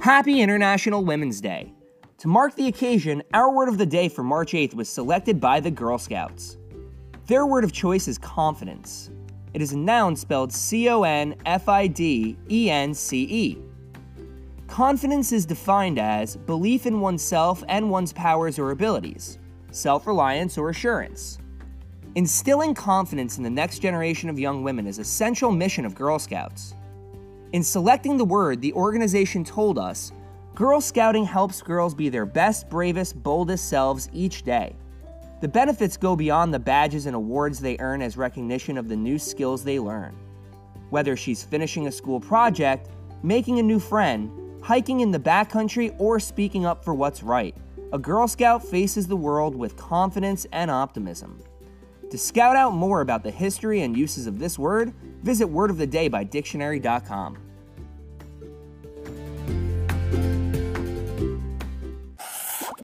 Happy International Women's Day. To mark the occasion, our word of the day for March 8th was selected by the Girl Scouts. Their word of choice is confidence. It is a noun spelled C O N F I D E N C E. Confidence is defined as belief in oneself and one's powers or abilities, self reliance or assurance. Instilling confidence in the next generation of young women is a central mission of Girl Scouts. In selecting the word, the organization told us Girl Scouting helps girls be their best, bravest, boldest selves each day. The benefits go beyond the badges and awards they earn as recognition of the new skills they learn. Whether she's finishing a school project, making a new friend, hiking in the backcountry, or speaking up for what's right, a Girl Scout faces the world with confidence and optimism. To scout out more about the history and uses of this word, visit Word of the Day by Dictionary.com.